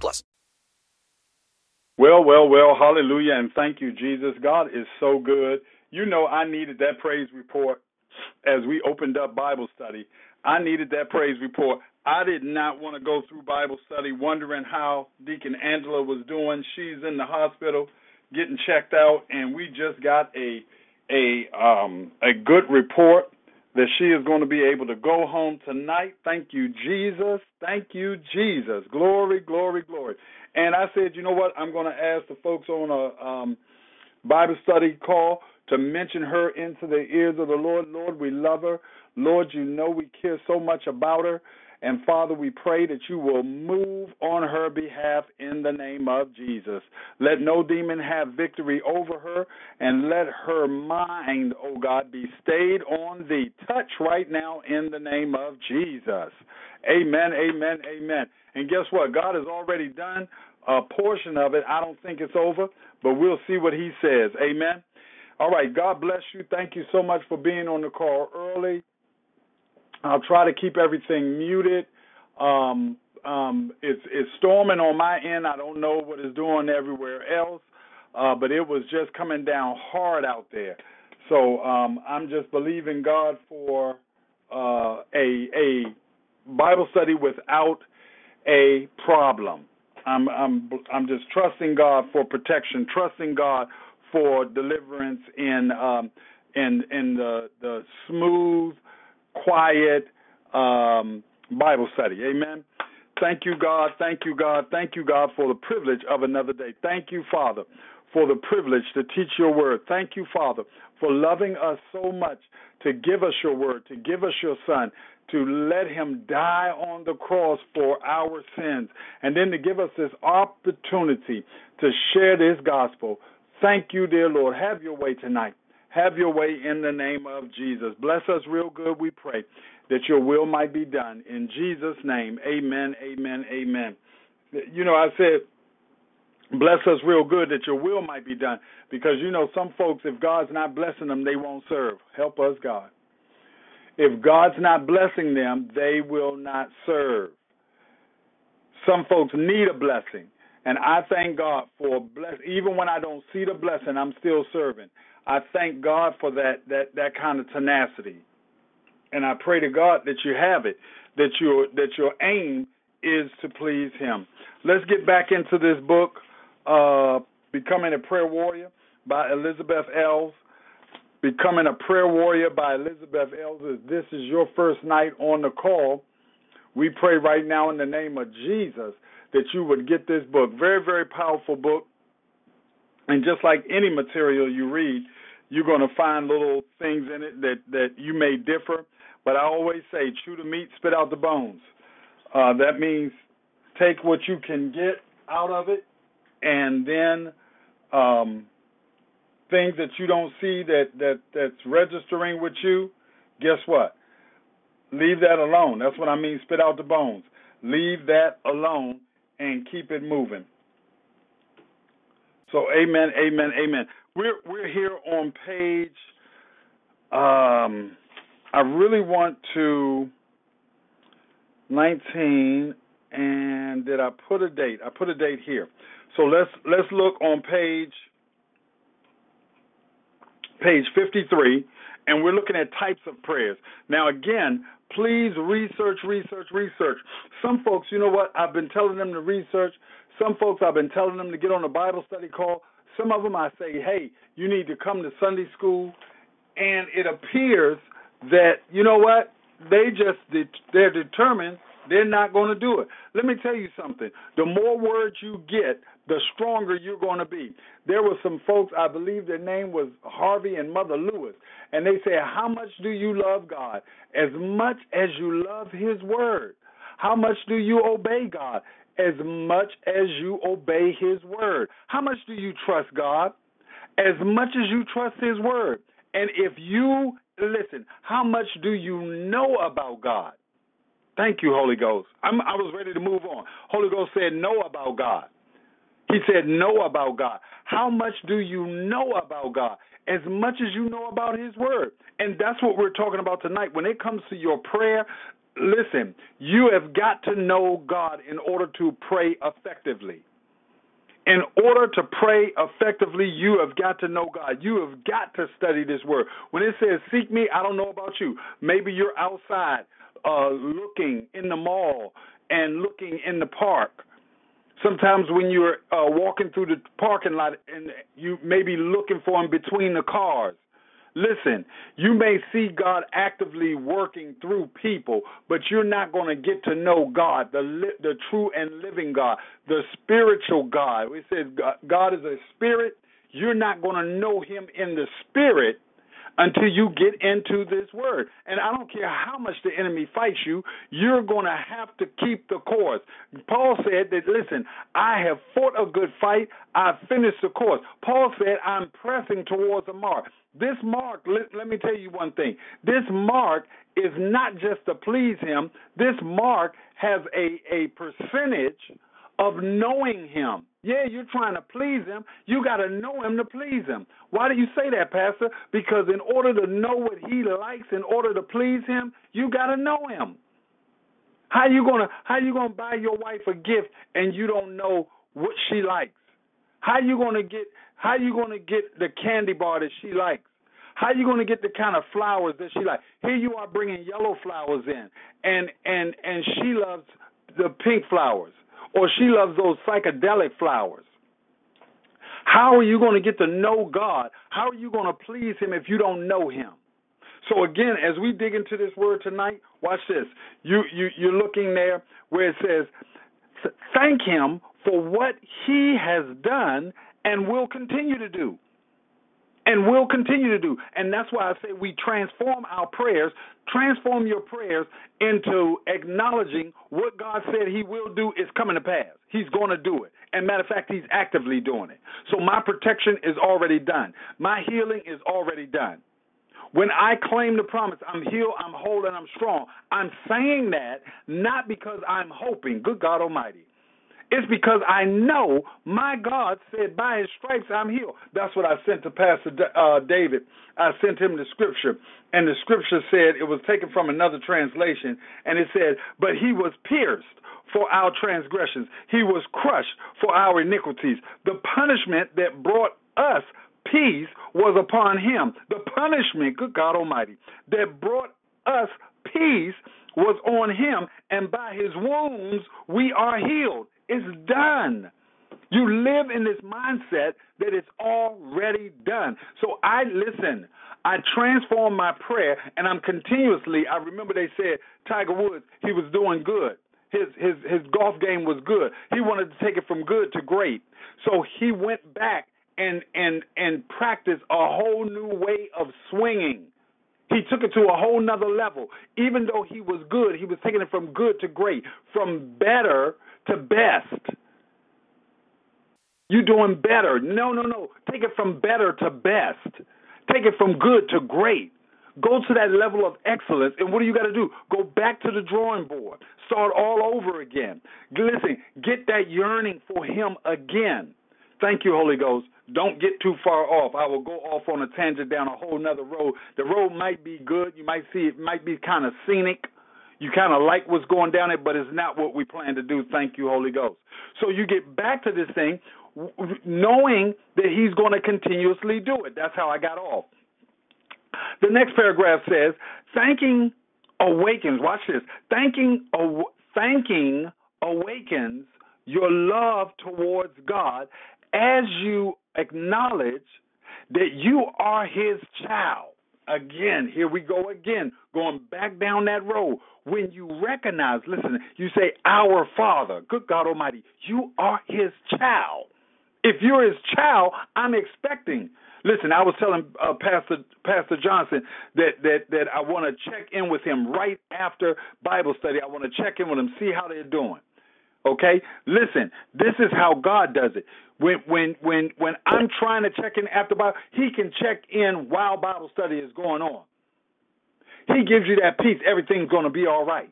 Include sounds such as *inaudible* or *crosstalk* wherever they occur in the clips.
plus. Well, well, well, hallelujah, and thank you, Jesus. God is so good. You know, I needed that praise report as we opened up Bible study. I needed that praise report. I did not want to go through Bible study wondering how Deacon Angela was doing. She's in the hospital getting checked out, and we just got a a um, a good report that she is going to be able to go home tonight. Thank you, Jesus. Thank you, Jesus. Glory, glory, glory. And I said, you know what? I'm going to ask the folks on a um, Bible study call to mention her into the ears of the Lord. Lord, we love her. Lord, you know we care so much about her. And Father, we pray that you will move on her behalf in the name of Jesus. Let no demon have victory over her, and let her mind, O oh God, be stayed on thee. Touch right now in the name of Jesus. Amen, amen, amen. And guess what? God has already done a portion of it. I don't think it's over, but we'll see what He says. Amen. All right. God bless you. Thank you so much for being on the call early. I'll try to keep everything muted. Um, um, it's it's storming on my end. I don't know what it's doing everywhere else, uh, but it was just coming down hard out there. So um, I'm just believing God for uh, a a Bible study without a problem. I'm I'm I'm just trusting God for protection, trusting God for deliverance in um, in in the the smooth quiet um, Bible study. Amen. Thank you, God. Thank you, God. Thank you, God, for the privilege of another day. Thank you, Father, for the privilege to teach your word. Thank you, Father, for loving us so much to give us your word, to give us your son, to let him die on the cross for our sins, and then to give us this opportunity to share this gospel. Thank you, dear Lord. Have your way tonight. Have your way in the name of Jesus. Bless us real good, we pray, that your will might be done. In Jesus' name, amen, amen, amen. You know, I said, bless us real good that your will might be done. Because, you know, some folks, if God's not blessing them, they won't serve. Help us, God. If God's not blessing them, they will not serve. Some folks need a blessing. And I thank God for bless. Even when I don't see the blessing, I'm still serving. I thank God for that that that kind of tenacity, and I pray to God that you have it, that your that your aim is to please Him. Let's get back into this book, uh, Becoming a Prayer Warrior by Elizabeth Alves. Becoming a Prayer Warrior by Elizabeth Alves. If this is your first night on the call, we pray right now in the name of Jesus that you would get this book. Very, very powerful book. And just like any material you read, you're going to find little things in it that, that you may differ. But I always say, chew the meat, spit out the bones. Uh, that means take what you can get out of it, and then um, things that you don't see that, that that's registering with you. Guess what? Leave that alone. That's what I mean. Spit out the bones. Leave that alone and keep it moving. So amen, amen, amen. We're we're here on page. Um, I really want to 19, and did I put a date? I put a date here. So let's let's look on page page 53, and we're looking at types of prayers. Now again, please research, research, research. Some folks, you know what? I've been telling them to research some folks, I've been telling them to get on a Bible study call. Some of them, I say, hey, you need to come to Sunday school. And it appears that, you know what? They just, they're determined they're not going to do it. Let me tell you something. The more words you get, the stronger you're going to be. There were some folks, I believe their name was Harvey and Mother Lewis, and they say, How much do you love God? As much as you love His Word. How much do you obey God? As much as you obey His word. How much do you trust God? As much as you trust His word. And if you listen, how much do you know about God? Thank you, Holy Ghost. I'm, I was ready to move on. Holy Ghost said, Know about God. He said, Know about God. How much do you know about God? As much as you know about His Word. And that's what we're talking about tonight. When it comes to your prayer, listen, you have got to know God in order to pray effectively. In order to pray effectively, you have got to know God. You have got to study this word. When it says seek me, I don't know about you. Maybe you're outside uh, looking in the mall and looking in the park. Sometimes when you're uh, walking through the parking lot and you may be looking for him between the cars. Listen, you may see God actively working through people, but you're not going to get to know God, the li- the true and living God, the spiritual God. It says God is a spirit. You're not going to know Him in the spirit until you get into this word. And I don't care how much the enemy fights you, you're going to have to keep the course. Paul said that, listen, I have fought a good fight, I've finished the course. Paul said, I'm pressing towards the mark. This mark, let, let me tell you one thing. This mark is not just to please him, this mark has a, a percentage of knowing him. Yeah, you're trying to please him. You got to know him to please him. Why do you say that, Pastor? Because in order to know what he likes, in order to please him, you got to know him. How you gonna How you gonna buy your wife a gift and you don't know what she likes? How you gonna get How are you gonna get the candy bar that she likes? How are you going to get the kind of flowers that she likes? Here you are bringing yellow flowers in, and and and she loves the pink flowers or she loves those psychedelic flowers. How are you going to get to know God? How are you going to please Him if you don't know Him? So again, as we dig into this word tonight, watch this. You you you're looking there where it says, "Thank Him for what He has done and will continue to do." and will continue to do. And that's why I say we transform our prayers, transform your prayers into acknowledging what God said He will do is coming to pass. He's going to do it. And matter of fact, He's actively doing it. So my protection is already done. My healing is already done. When I claim the promise, I'm healed, I'm whole, and I'm strong. I'm saying that not because I'm hoping, good God Almighty. It's because I know my God said, by his stripes I'm healed. That's what I sent to Pastor uh, David. I sent him the scripture, and the scripture said it was taken from another translation, and it said, But he was pierced for our transgressions, he was crushed for our iniquities. The punishment that brought us peace was upon him. The punishment, good God Almighty, that brought us peace was on him, and by his wounds we are healed. It's done. You live in this mindset that it's already done. So I listen. I transform my prayer, and I'm continuously. I remember they said Tiger Woods he was doing good. His his his golf game was good. He wanted to take it from good to great. So he went back and and and practiced a whole new way of swinging. He took it to a whole nother level. Even though he was good, he was taking it from good to great, from better to best. You're doing better. No, no, no. Take it from better to best. Take it from good to great. Go to that level of excellence. And what do you got to do? Go back to the drawing board. Start all over again. Listen, get that yearning for Him again. Thank you, Holy Ghost. Don't get too far off. I will go off on a tangent down a whole nother road. The road might be good. You might see it might be kind of scenic you kind of like what's going down it, but it's not what we plan to do. Thank you, Holy Ghost. So you get back to this thing knowing that He's going to continuously do it. That's how I got off. The next paragraph says, thanking awakens, watch this, thanking, aw- thanking awakens your love towards God as you acknowledge that you are His child. Again, here we go again, going back down that road. When you recognize, listen, you say, Our Father, good God Almighty, you are His child. If you're His child, I'm expecting. Listen, I was telling uh, Pastor Pastor Johnson that that that I want to check in with him right after Bible study. I want to check in with him, see how they're doing. Okay? Listen, this is how God does it. When when when when I'm trying to check in after Bible, he can check in while Bible study is going on. He gives you that peace. Everything's going to be all right.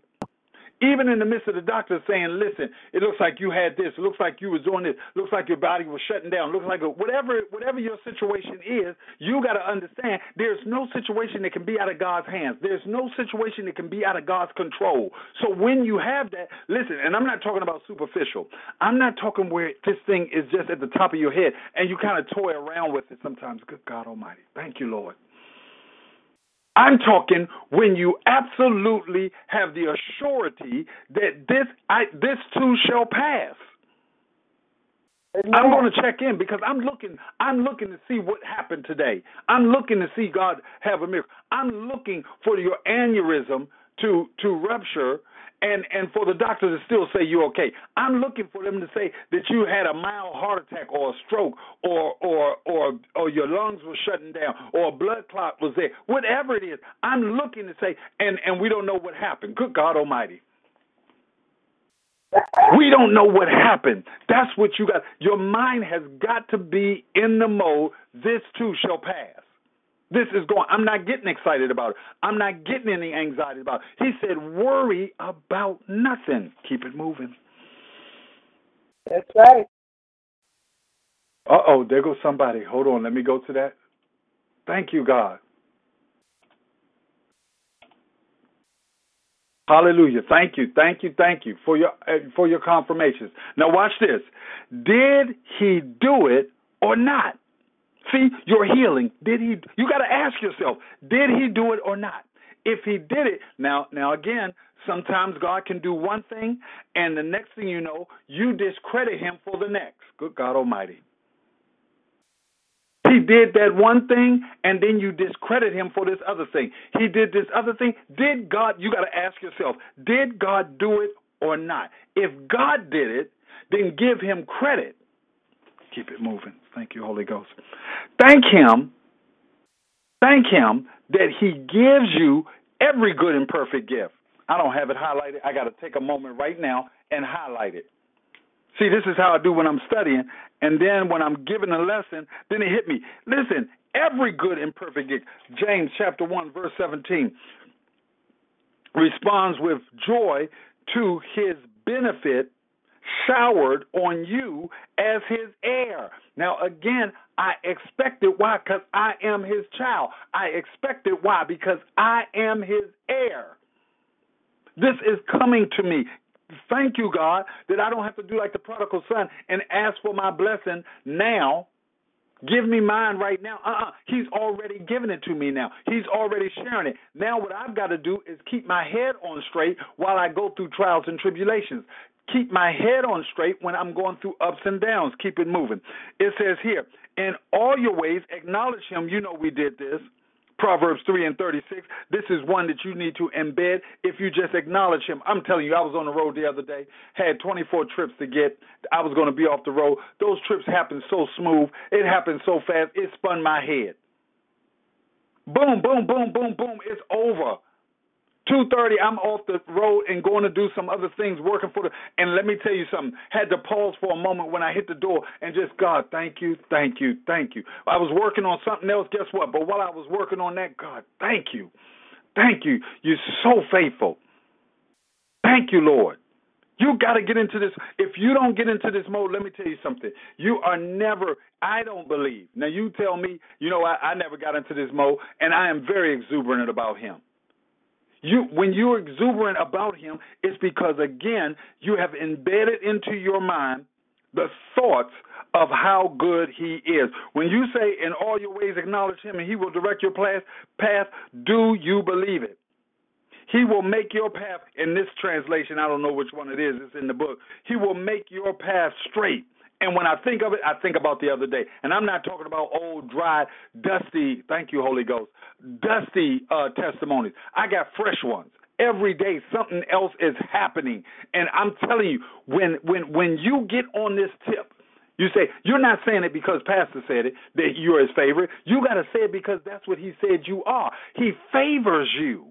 Even in the midst of the doctor saying, "Listen, it looks like you had this. It looks like you was doing this. It looks like your body was shutting down. It looks like whatever whatever your situation is, you got to understand. There's no situation that can be out of God's hands. There's no situation that can be out of God's control. So when you have that, listen. And I'm not talking about superficial. I'm not talking where this thing is just at the top of your head and you kind of toy around with it sometimes. Good God Almighty, thank you, Lord. I'm talking when you absolutely have the assurity that this I, this too shall pass. I'm going to check in because I'm looking. I'm looking to see what happened today. I'm looking to see God have a miracle. I'm looking for your aneurysm to to rupture and and for the doctor to still say you're okay. I'm looking for them to say that you had a mild heart attack or a stroke or or or or your lungs were shutting down or a blood clot was there. Whatever it is, I'm looking to say and and we don't know what happened. Good God Almighty. We don't know what happened. That's what you got. Your mind has got to be in the mode. This too shall pass. This is going. I'm not getting excited about it. I'm not getting any anxiety about it. He said, "Worry about nothing. Keep it moving." That's right. Uh oh, there goes somebody. Hold on, let me go to that. Thank you, God. Hallelujah. Thank you, thank you, thank you for your uh, for your confirmations. Now watch this. Did he do it or not? See, your healing. Did he? You got to ask yourself, did he do it or not? If he did it, now, now again, sometimes God can do one thing, and the next thing you know, you discredit him for the next. Good God Almighty. He did that one thing, and then you discredit him for this other thing. He did this other thing. Did God, you got to ask yourself, did God do it or not? If God did it, then give him credit. Keep it moving. Thank you, Holy Ghost. Thank Him. Thank Him that He gives you every good and perfect gift. I don't have it highlighted. I got to take a moment right now and highlight it. See, this is how I do when I'm studying, and then when I'm giving a lesson, then it hit me. Listen, every good and perfect gift. James chapter 1, verse 17 responds with joy to his benefit showered on you as his heir. Now, again, I expect it. Why? Because I am his child. I expect it. Why? Because I am his heir. This is coming to me. Thank you, God, that I don't have to do like the prodigal son and ask for my blessing now. Give me mine right now. Uh uh-uh. He's already giving it to me now. He's already sharing it. Now, what I've got to do is keep my head on straight while I go through trials and tribulations keep my head on straight when I'm going through ups and downs. Keep it moving. It says here, in all your ways, acknowledge him. You know we did this. Proverbs 3 and 36. This is one that you need to embed if you just acknowledge him. I'm telling you, I was on the road the other day, had 24 trips to get. I was going to be off the road. Those trips happened so smooth. It happened so fast, it spun my head. Boom, boom, boom, boom, boom. It's over. Two thirty, I'm off the road and going to do some other things, working for the. And let me tell you something. Had to pause for a moment when I hit the door and just God, thank you, thank you, thank you. I was working on something else. Guess what? But while I was working on that, God, thank you, thank you. You're so faithful. Thank you, Lord. You got to get into this. If you don't get into this mode, let me tell you something. You are never, I don't believe. Now, you tell me, you know, I, I never got into this mode, and I am very exuberant about Him. You, when you're exuberant about him, it's because again you have embedded into your mind the thoughts of how good he is. When you say, "In all your ways acknowledge him, and he will direct your path," do you believe it? He will make your path. In this translation, I don't know which one it is. It's in the book. He will make your path straight. And when I think of it, I think about the other day. And I'm not talking about old, dry, dusty, thank you, Holy Ghost, dusty uh, testimonies. I got fresh ones. Every day something else is happening. And I'm telling you, when when when you get on this tip, you say, you're not saying it because Pastor said it, that you're his favorite. You got to say it because that's what he said you are. He favors you.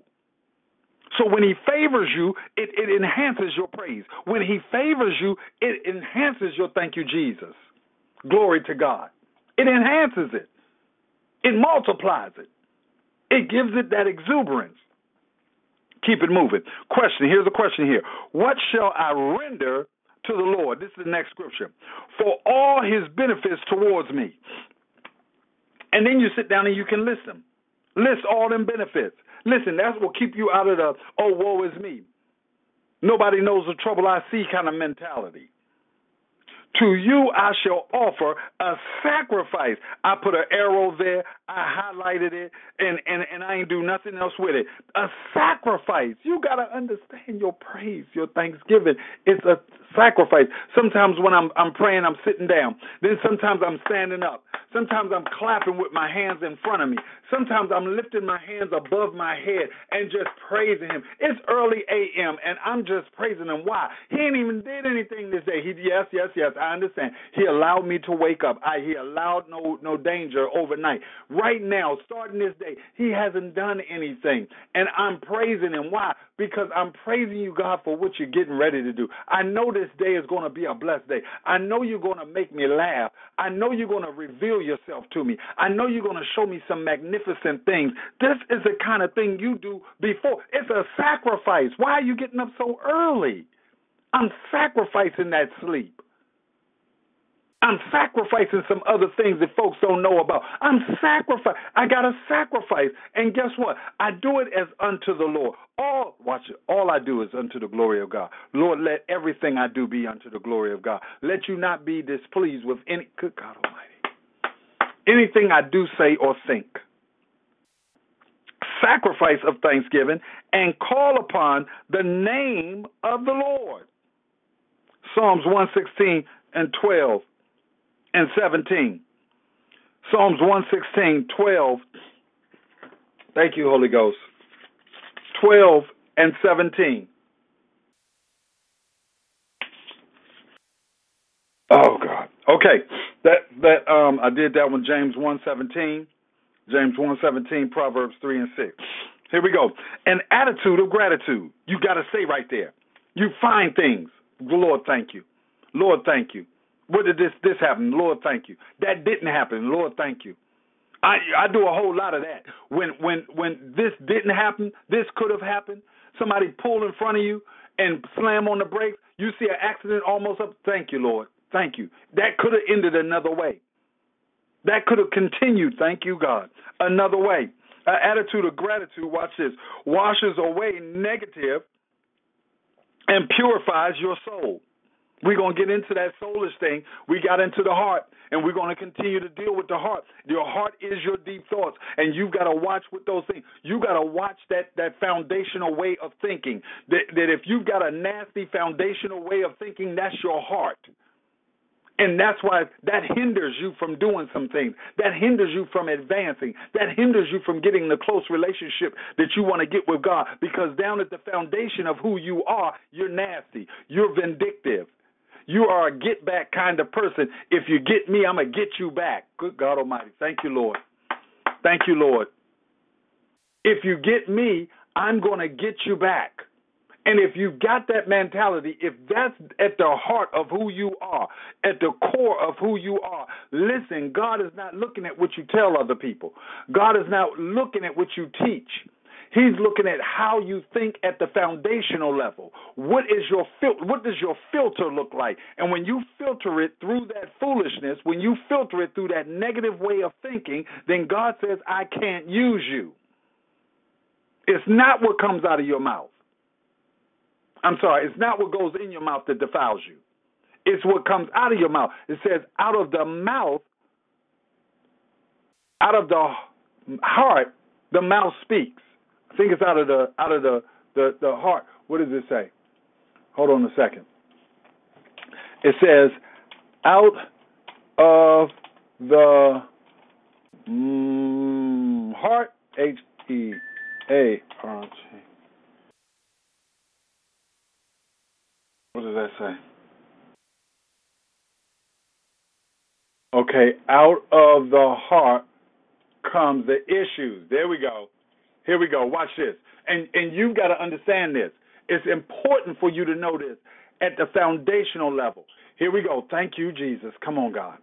So when he favors you, it, it enhances your praise. When he favors you, it enhances your thank you, Jesus. Glory to God. It enhances it, it multiplies it, it gives it that exuberance. Keep it moving. Question here's a question here. What shall I render to the Lord? This is the next scripture. For all his benefits towards me. And then you sit down and you can list them. List all them benefits. Listen, that's what keep you out of the oh woe is me. Nobody knows the trouble I see kind of mentality. To you I shall offer a sacrifice. I put an arrow there, I highlighted it, and, and, and I ain't do nothing else with it. A sacrifice. You gotta understand your praise, your thanksgiving. It's a sacrifice. Sometimes when I'm I'm praying, I'm sitting down. Then sometimes I'm standing up. Sometimes I'm clapping with my hands in front of me. Sometimes I'm lifting my hands above my head and just praising him. It's early AM and I'm just praising him. Why? He ain't even did anything this day. He yes, yes, yes, I understand. He allowed me to wake up. I he allowed no no danger overnight. Right now, starting this day, he hasn't done anything. And I'm praising him. Why? Because I'm praising you, God, for what you're getting ready to do. I know this day is going to be a blessed day. I know you're going to make me laugh. I know you're going to reveal yourself to me. I know you're going to show me some magnificent things. This is the kind of thing you do before. It's a sacrifice. Why are you getting up so early? I'm sacrificing that sleep. I'm sacrificing some other things that folks don't know about. I'm sacrifice. I got to sacrifice, and guess what? I do it as unto the Lord. All watch it. All I do is unto the glory of God. Lord, let everything I do be unto the glory of God. Let you not be displeased with any. Good God Almighty. Anything I do, say, or think. Sacrifice of thanksgiving and call upon the name of the Lord. Psalms 116 and 12 and 17. Psalms 116, 12. Thank you, Holy Ghost. 12 and 17. Oh God. Okay. That that um I did that one James 117. James 117, Proverbs 3 and 6. Here we go. An attitude of gratitude. You got to say right there. You find things. Lord, thank you. Lord, thank you. What did this this happen? Lord, thank you. That didn't happen. Lord, thank you. I I do a whole lot of that. When when when this didn't happen, this could have happened. Somebody pull in front of you and slam on the brakes. You see an accident almost up. Thank you, Lord. Thank you. That could have ended another way. That could have continued. Thank you, God. Another way. An attitude of gratitude. Watch this. Washes away negative and purifies your soul. We're going to get into that soulish thing. We got into the heart, and we're going to continue to deal with the heart. Your heart is your deep thoughts, and you've got to watch with those things. You've got to watch that that foundational way of thinking. That that if you've got a nasty foundational way of thinking, that's your heart. And that's why that hinders you from doing some things. That hinders you from advancing. That hinders you from getting the close relationship that you want to get with God. Because down at the foundation of who you are, you're nasty. You're vindictive. You are a get back kind of person. If you get me, I'm going to get you back. Good God Almighty. Thank you, Lord. Thank you, Lord. If you get me, I'm going to get you back. And if you've got that mentality, if that's at the heart of who you are, at the core of who you are, listen, God is not looking at what you tell other people. God is not looking at what you teach. He's looking at how you think at the foundational level. What is your fil- what does your filter look like? And when you filter it through that foolishness, when you filter it through that negative way of thinking, then God says, "I can't use you." It's not what comes out of your mouth. I'm sorry, it's not what goes in your mouth that defiles you. It's what comes out of your mouth. It says, out of the mouth, out of the heart, the mouth speaks. I think it's out of the out of the the, the heart. What does it say? Hold on a second. It says, out of the mm, heart, H E A R T. What does that say? Okay, out of the heart comes the issues. There we go. Here we go. Watch this. and and you've got to understand this. It's important for you to know this at the foundational level. Here we go. Thank you, Jesus. Come on, God.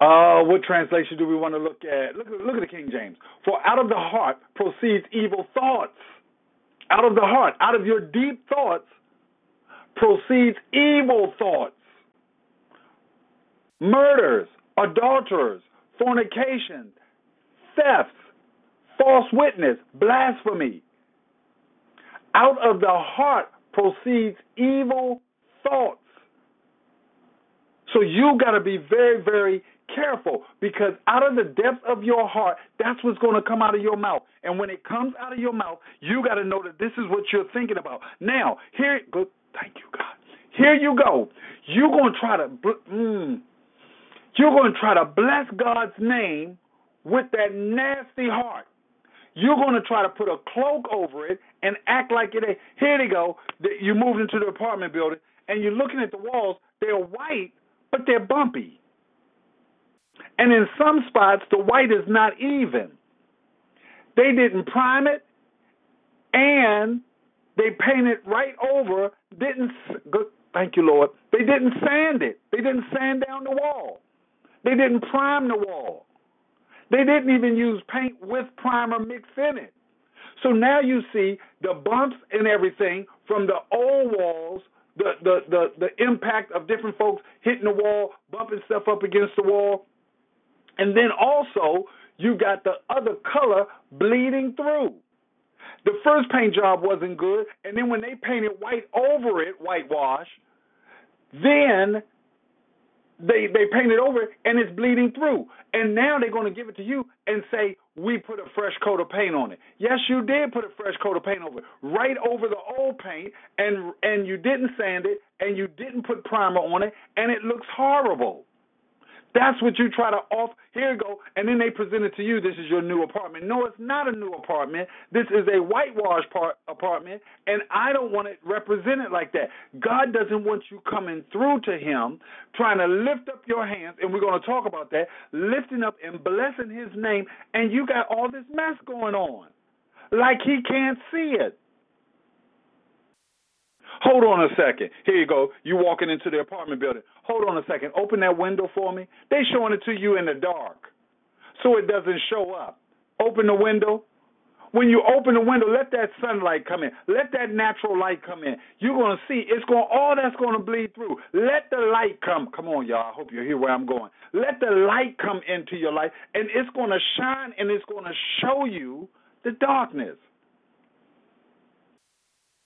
Uh, what translation do we want to look at? Look, look at the King James. For out of the heart proceeds evil thoughts. Out of the heart, out of your deep thoughts, proceeds evil thoughts. Murders, adulterers, fornication, thefts, false witness, blasphemy. Out of the heart proceeds evil thoughts. So you got to be very, very careful because out of the depth of your heart, that's what's going to come out of your mouth. And when it comes out of your mouth, you got to know that this is what you're thinking about. Now, here, good, thank you, God. Here you go. You're going to try to, mm, you're going to try to bless God's name with that nasty heart. You're going to try to put a cloak over it and act like it ain't. Here they go. You moved into the apartment building and you're looking at the walls. They're white, but they're bumpy. And in some spots, the white is not even. They didn't prime it, and they painted right over. Didn't good, thank you, Lord. They didn't sand it. They didn't sand down the wall. They didn't prime the wall. They didn't even use paint with primer mixed in it. So now you see the bumps and everything from the old walls, the, the, the, the impact of different folks hitting the wall, bumping stuff up against the wall. And then also, you got the other color bleeding through. The first paint job wasn't good, and then when they painted white over it, whitewash, then they they painted over it and it's bleeding through. And now they're going to give it to you and say we put a fresh coat of paint on it. Yes, you did put a fresh coat of paint over it, right over the old paint, and and you didn't sand it and you didn't put primer on it, and it looks horrible. That's what you try to off. Here you go. And then they present it to you. This is your new apartment. No, it's not a new apartment. This is a whitewashed part apartment, and I don't want it represented like that. God doesn't want you coming through to Him, trying to lift up your hands, and we're going to talk about that, lifting up and blessing His name, and you got all this mess going on, like He can't see it. Hold on a second. Here you go. You walking into the apartment building. Hold on a second. Open that window for me. They showing it to you in the dark, so it doesn't show up. Open the window. When you open the window, let that sunlight come in. Let that natural light come in. You're gonna see it's going all that's gonna bleed through. Let the light come. Come on, y'all. I hope you hear where I'm going. Let the light come into your life, and it's gonna shine and it's gonna show you the darkness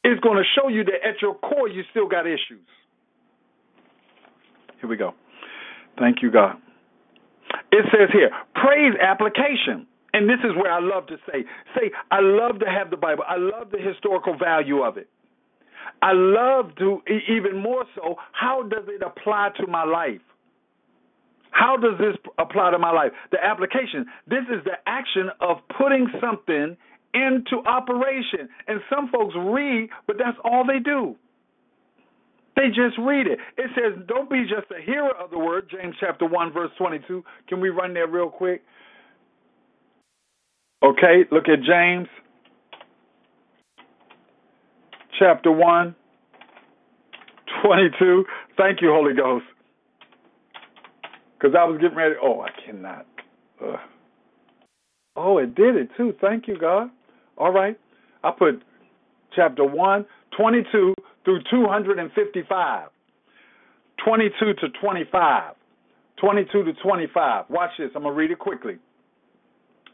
is going to show you that at your core you still got issues. Here we go. Thank you, God. It says here, praise application. And this is where I love to say, say, I love to have the Bible. I love the historical value of it. I love to, even more so, how does it apply to my life? How does this apply to my life? The application. This is the action of putting something into operation. And some folks read, but that's all they do. They just read it. It says, don't be just a hearer of the word, James chapter 1, verse 22. Can we run there real quick? Okay, look at James chapter 1, 22. Thank you, Holy Ghost. Because I was getting ready. Oh, I cannot. Ugh. Oh, it did it too. Thank you, God. All right. I put chapter 1, 22 through 255. 22 to 25. 22 to 25. Watch this. I'm going to read it quickly.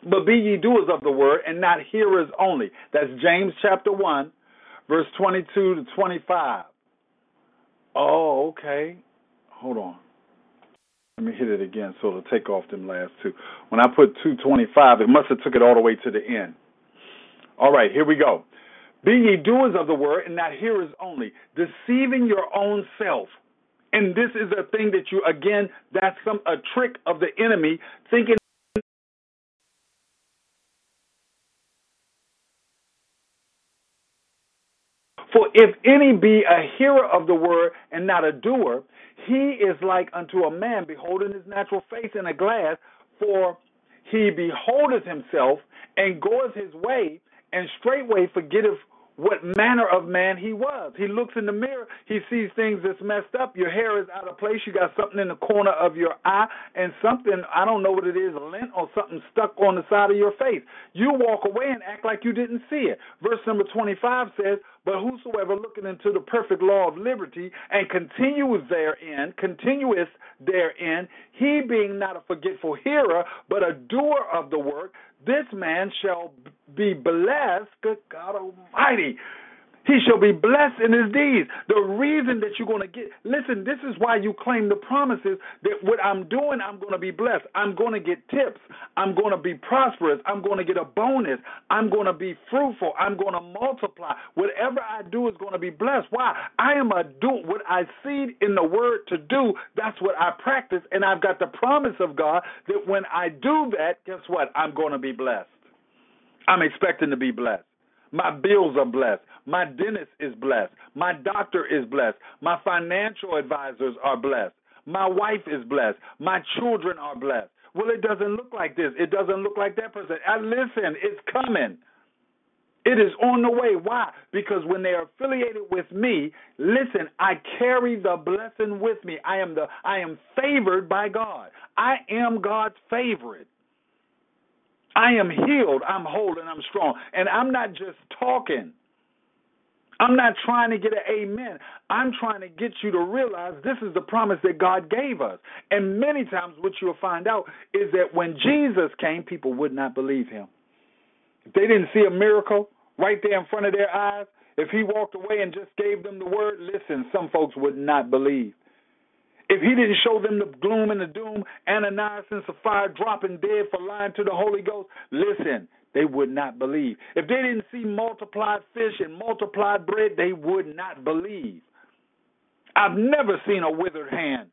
But be ye doers of the word and not hearers only. That's James chapter 1, verse 22 to 25. Oh, okay. Hold on. Let me hit it again so it'll take off them last two. When I put 225, it must have took it all the way to the end. All right, here we go. Be ye doers of the word and not hearers only, deceiving your own self. And this is a thing that you, again, that's some a trick of the enemy, thinking. For if any be a hearer of the word and not a doer, he is like unto a man beholding his natural face in a glass. For he beholdeth himself and goeth his way, and straightway forgetteth what manner of man he was. He looks in the mirror, he sees things that's messed up. Your hair is out of place, you got something in the corner of your eye, and something, I don't know what it is, lint or something stuck on the side of your face. You walk away and act like you didn't see it. Verse number 25 says, But whosoever looking into the perfect law of liberty and continueth therein, continueth therein, he being not a forgetful hearer, but a doer of the work, this man shall be blessed. Good God Almighty. He shall be blessed in his deeds. The reason that you're going to get, listen, this is why you claim the promises that what I'm doing, I'm going to be blessed. I'm going to get tips. I'm going to be prosperous. I'm going to get a bonus. I'm going to be fruitful. I'm going to multiply. Whatever I do is going to be blessed. Why? I am a do. What I see in the word to do, that's what I practice. And I've got the promise of God that when I do that, guess what? I'm going to be blessed. I'm expecting to be blessed. My bills are blessed. My dentist is blessed. My doctor is blessed. My financial advisors are blessed. My wife is blessed. My children are blessed. Well, it doesn't look like this. It doesn't look like that person. I listen, it's coming. It is on the way. Why? Because when they are affiliated with me, listen, I carry the blessing with me. I am the I am favored by God. I am God's favorite. I am healed, I'm whole, and I'm strong. And I'm not just talking. I'm not trying to get an amen. I'm trying to get you to realize this is the promise that God gave us. And many times, what you'll find out is that when Jesus came, people would not believe him. If they didn't see a miracle right there in front of their eyes, if he walked away and just gave them the word, listen, some folks would not believe. If he didn't show them the gloom and the doom, Ananias and Sapphira dropping dead for lying to the Holy Ghost, listen, they would not believe. If they didn't see multiplied fish and multiplied bread, they would not believe. I've never seen a withered hand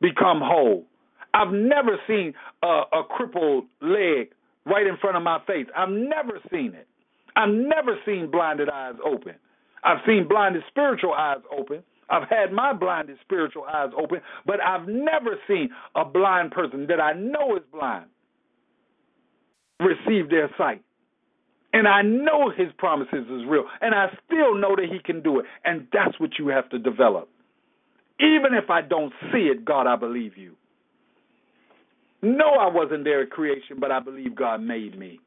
become whole. I've never seen a, a crippled leg right in front of my face. I've never seen it. I've never seen blinded eyes open. I've seen blinded spiritual eyes open. I've had my blinded spiritual eyes open, but I've never seen a blind person that I know is blind receive their sight. And I know his promises is real, and I still know that he can do it. And that's what you have to develop. Even if I don't see it, God, I believe you. No, I wasn't there at creation, but I believe God made me.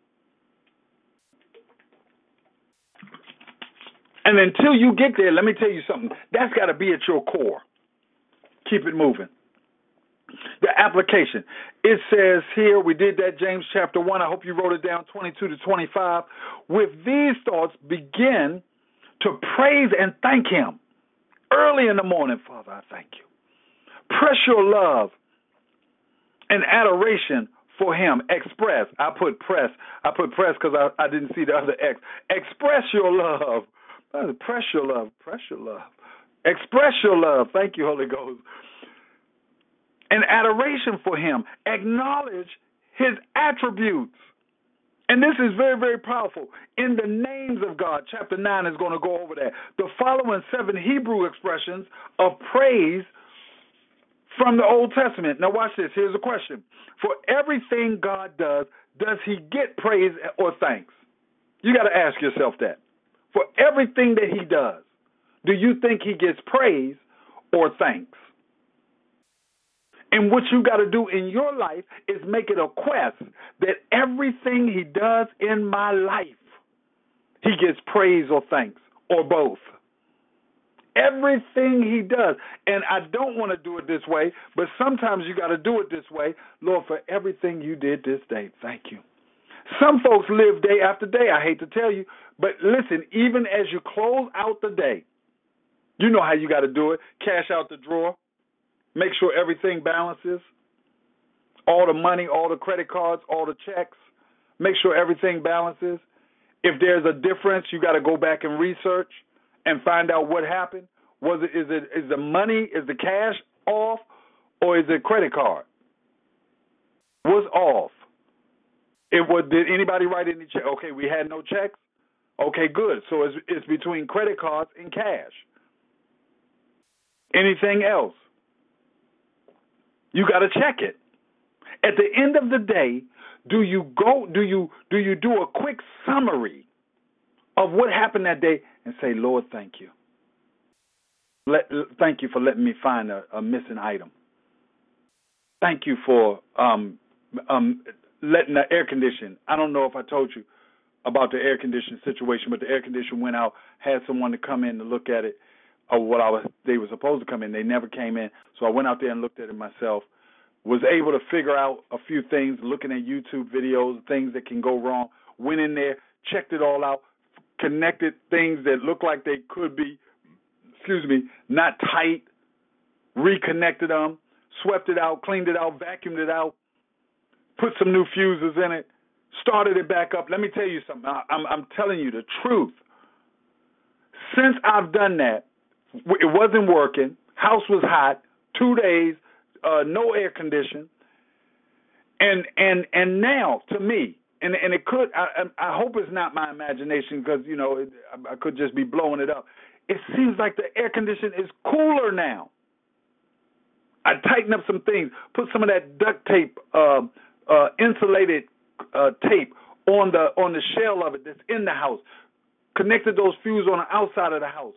And until you get there, let me tell you something. That's got to be at your core. Keep it moving. The application. It says here, we did that, James chapter 1. I hope you wrote it down, 22 to 25. With these thoughts, begin to praise and thank Him early in the morning. Father, I thank you. Press your love and adoration for Him. Express. I put press. I put press because I, I didn't see the other X. Express your love Press your love. Press your love. Express your love. Thank you, Holy Ghost. And adoration for Him. Acknowledge His attributes. And this is very, very powerful. In the names of God, chapter 9 is going to go over that. The following seven Hebrew expressions of praise from the Old Testament. Now, watch this. Here's a question For everything God does, does He get praise or thanks? You got to ask yourself that for everything that he does, do you think he gets praise or thanks? And what you got to do in your life is make it a quest that everything he does in my life, he gets praise or thanks, or both. Everything he does. And I don't want to do it this way, but sometimes you got to do it this way. Lord, for everything you did this day, thank you. Some folks live day after day. I hate to tell you, but listen, even as you close out the day, you know how you got to do it. Cash out the drawer, make sure everything balances, all the money, all the credit cards, all the checks, make sure everything balances. If there's a difference, you got to go back and research and find out what happened. Was it is it is the money is the cash off or is it credit card? What's off? It was. Did anybody write any check? Okay, we had no checks. Okay, good. So it's it's between credit cards and cash. Anything else? You got to check it. At the end of the day, do you go do you do you do a quick summary of what happened that day and say, Lord, thank you. Let, thank you for letting me find a, a missing item. Thank you for um, um, letting the air condition. I don't know if I told you about the air condition situation, but the air condition went out. Had someone to come in to look at it, or what I was. They were supposed to come in. They never came in, so I went out there and looked at it myself. Was able to figure out a few things, looking at YouTube videos, things that can go wrong. Went in there, checked it all out, connected things that looked like they could be, excuse me, not tight, reconnected them, swept it out, cleaned it out, vacuumed it out, put some new fuses in it, started it back up. Let me tell you something. I, I'm, I'm telling you the truth. Since I've done that, it wasn't working. House was hot. Two days, uh, no air condition. And and and now, to me, and and it could. I I hope it's not my imagination because you know I could just be blowing it up. It seems like the air condition is cooler now. I tightened up some things, put some of that duct tape, uh, uh, insulated uh, tape on the on the shell of it that's in the house. Connected those fuses on the outside of the house.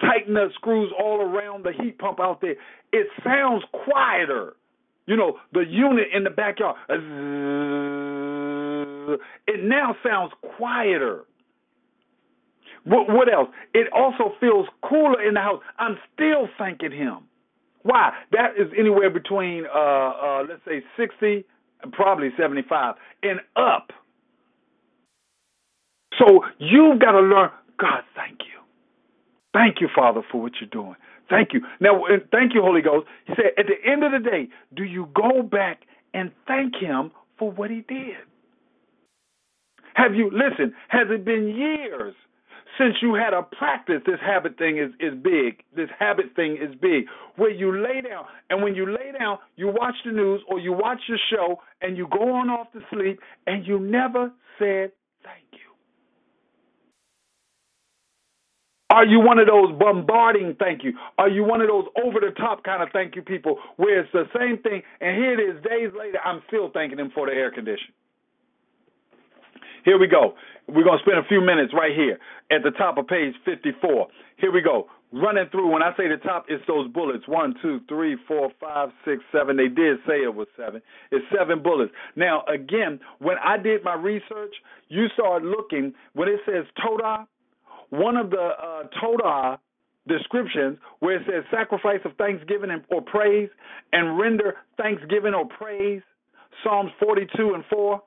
Tighten the screws all around the heat pump out there. It sounds quieter. You know, the unit in the backyard. It now sounds quieter. What, what else? It also feels cooler in the house. I'm still thanking him. Why? That is anywhere between, uh, uh, let's say, 60 probably 75 and up. So you've got to learn, God, thank you. Thank you, Father, for what you're doing. Thank you. Now, thank you, Holy Ghost. He said, at the end of the day, do you go back and thank Him for what He did? Have you, listen, has it been years since you had a practice, this habit thing is, is big. This habit thing is big. Where you lay down, and when you lay down, you watch the news or you watch your show and you go on off to sleep and you never said thank you. Are you one of those bombarding thank you? Are you one of those over the top kind of thank you people where it's the same thing and here it is days later, I'm still thanking them for the air condition? Here we go. We're going to spend a few minutes right here at the top of page 54. Here we go. Running through, when I say the top, it's those bullets. One, two, three, four, five, six, seven. They did say it was seven. It's seven bullets. Now, again, when I did my research, you start looking, when it says Todah, one of the uh, Todah descriptions where it says sacrifice of thanksgiving or praise and render thanksgiving or praise, Psalms 42 and 4.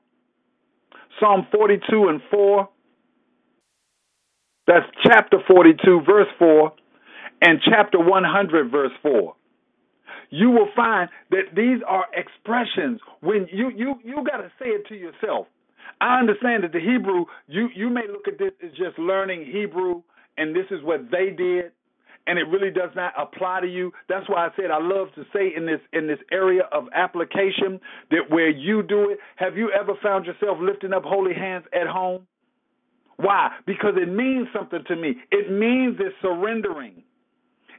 Psalm 42 and 4. That's chapter 42, verse 4, and chapter 100, verse 4. You will find that these are expressions when you you you got to say it to yourself. I understand that the Hebrew you you may look at this as just learning Hebrew and this is what they did and it really does not apply to you. That's why I said I love to say in this in this area of application that where you do it, have you ever found yourself lifting up holy hands at home? Why? Because it means something to me. It means it's surrendering.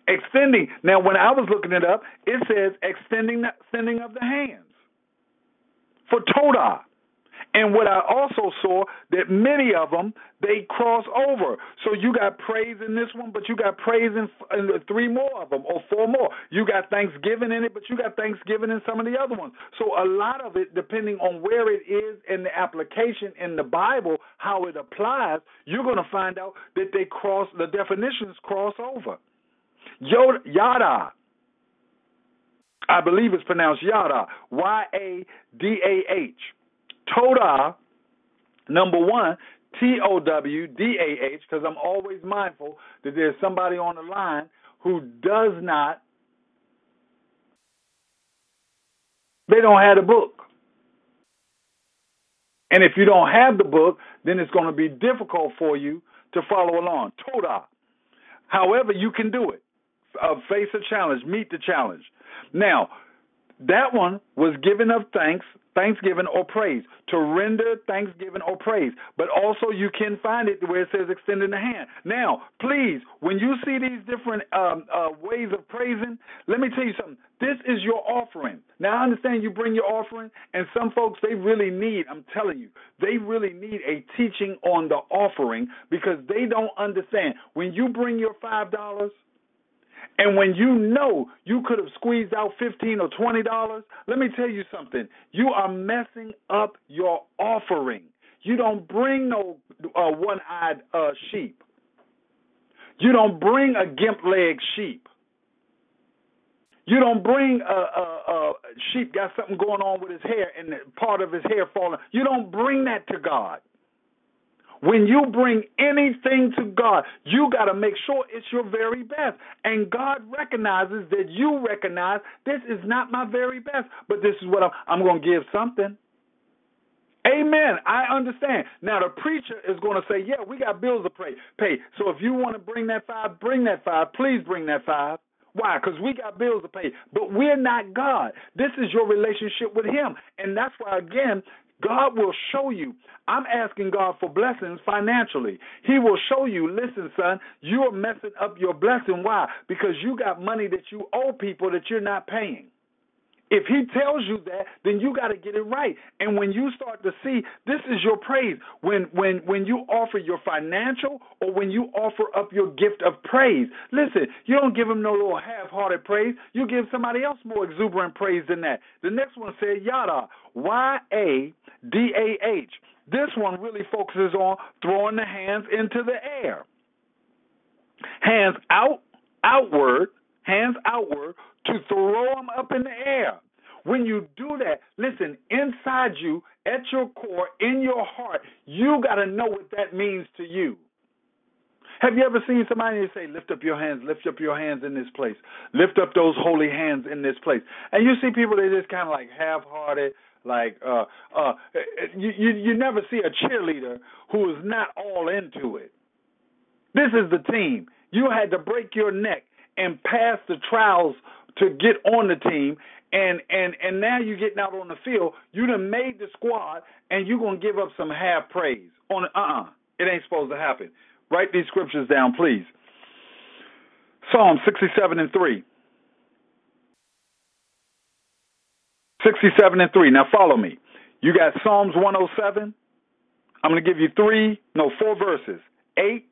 Extending. Now when I was looking it up, it says extending the extending of the hands. For Todah. And what I also saw that many of them they cross over. So you got praise in this one, but you got praise in, in three more of them or four more. You got Thanksgiving in it, but you got Thanksgiving in some of the other ones. So a lot of it, depending on where it is in the application in the Bible, how it applies, you're going to find out that they cross the definitions cross over. Yada. I believe it's pronounced Yada. Y A D A H. Todah, number one, T O W D A H, because I'm always mindful that there's somebody on the line who does not, they don't have the book. And if you don't have the book, then it's going to be difficult for you to follow along. Todah. However, you can do it. Uh, face a challenge, meet the challenge. Now, That one was giving of thanks, thanksgiving or praise, to render thanksgiving or praise. But also you can find it where it says extending the hand. Now, please, when you see these different um, uh, ways of praising, let me tell you something. This is your offering. Now, I understand you bring your offering, and some folks, they really need, I'm telling you, they really need a teaching on the offering because they don't understand. When you bring your $5, and when you know you could have squeezed out fifteen or twenty dollars, let me tell you something. You are messing up your offering. You don't bring no uh, one-eyed uh, sheep. You don't bring a gimp-leg sheep. You don't bring a, a, a sheep got something going on with his hair and part of his hair falling. You don't bring that to God. When you bring anything to God, you got to make sure it's your very best. And God recognizes that you recognize this is not my very best, but this is what I'm, I'm going to give something. Amen. I understand. Now the preacher is going to say, "Yeah, we got bills to pay. Pay. So if you want to bring that five, bring that five. Please bring that five. Why? Because we got bills to pay. But we're not God. This is your relationship with Him, and that's why again God will show you. I'm asking God for blessings financially. He will show you, listen, son, you are messing up your blessing. Why? Because you got money that you owe people that you're not paying. If he tells you that, then you got to get it right. And when you start to see, this is your praise. When when when you offer your financial or when you offer up your gift of praise, listen, you don't give him no little half-hearted praise. You give somebody else more exuberant praise than that. The next one said yada, Y A D A H. This one really focuses on throwing the hands into the air. Hands out, outward, hands outward to throw them up in the air. When you do that, listen, inside you, at your core, in your heart, you got to know what that means to you. Have you ever seen somebody say, Lift up your hands, lift up your hands in this place, lift up those holy hands in this place? And you see people, they just kind of like half hearted, like uh uh you, you you never see a cheerleader who is not all into it. This is the team. You had to break your neck and pass the trials to get on the team and and and now you're getting out on the field, you done made the squad and you're gonna give up some half praise on uh uh-uh. uh. It ain't supposed to happen. Write these scriptures down, please. Psalm sixty seven and three. 67 and 3. Now follow me. You got Psalms 107. I'm going to give you three, no, four verses 8,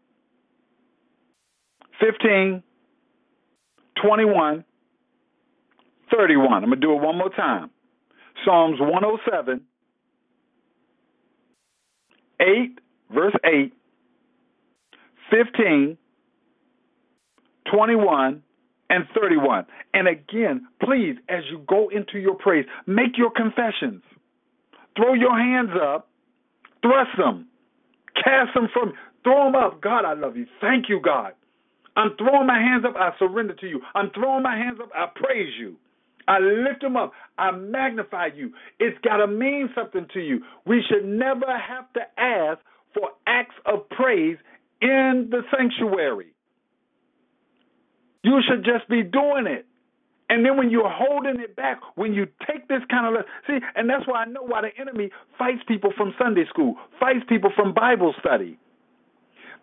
15, 21, 31. I'm going to do it one more time. Psalms 107, 8, verse 8, 15, 21, and 31. And again, please, as you go into your praise, make your confessions. Throw your hands up, thrust them, cast them from, throw them up. God, I love you. Thank you, God. I'm throwing my hands up. I surrender to you. I'm throwing my hands up. I praise you. I lift them up. I magnify you. It's got to mean something to you. We should never have to ask for acts of praise in the sanctuary. You should just be doing it. And then when you're holding it back, when you take this kind of see, and that's why I know why the enemy fights people from Sunday school, fights people from Bible study,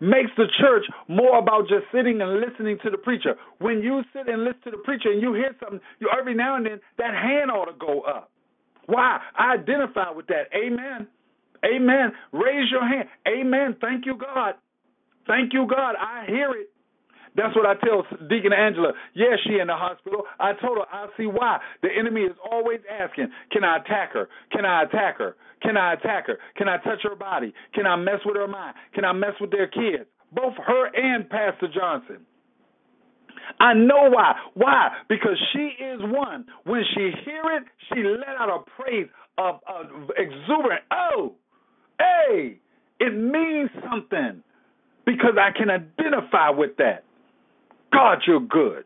makes the church more about just sitting and listening to the preacher. When you sit and listen to the preacher and you hear something, you every now and then that hand ought to go up. Why? I identify with that. Amen. Amen. Raise your hand. Amen. Thank you, God. Thank you, God. I hear it. That's what I tell Deacon Angela. Yeah, she in the hospital. I told her I see why. The enemy is always asking, Can I attack her? Can I attack her? Can I attack her? Can I touch her body? Can I mess with her mind? Can I mess with their kids? Both her and Pastor Johnson. I know why. Why? Because she is one. When she hear it, she let out a praise of, of exuberant. Oh, hey, it means something because I can identify with that. God, you're good.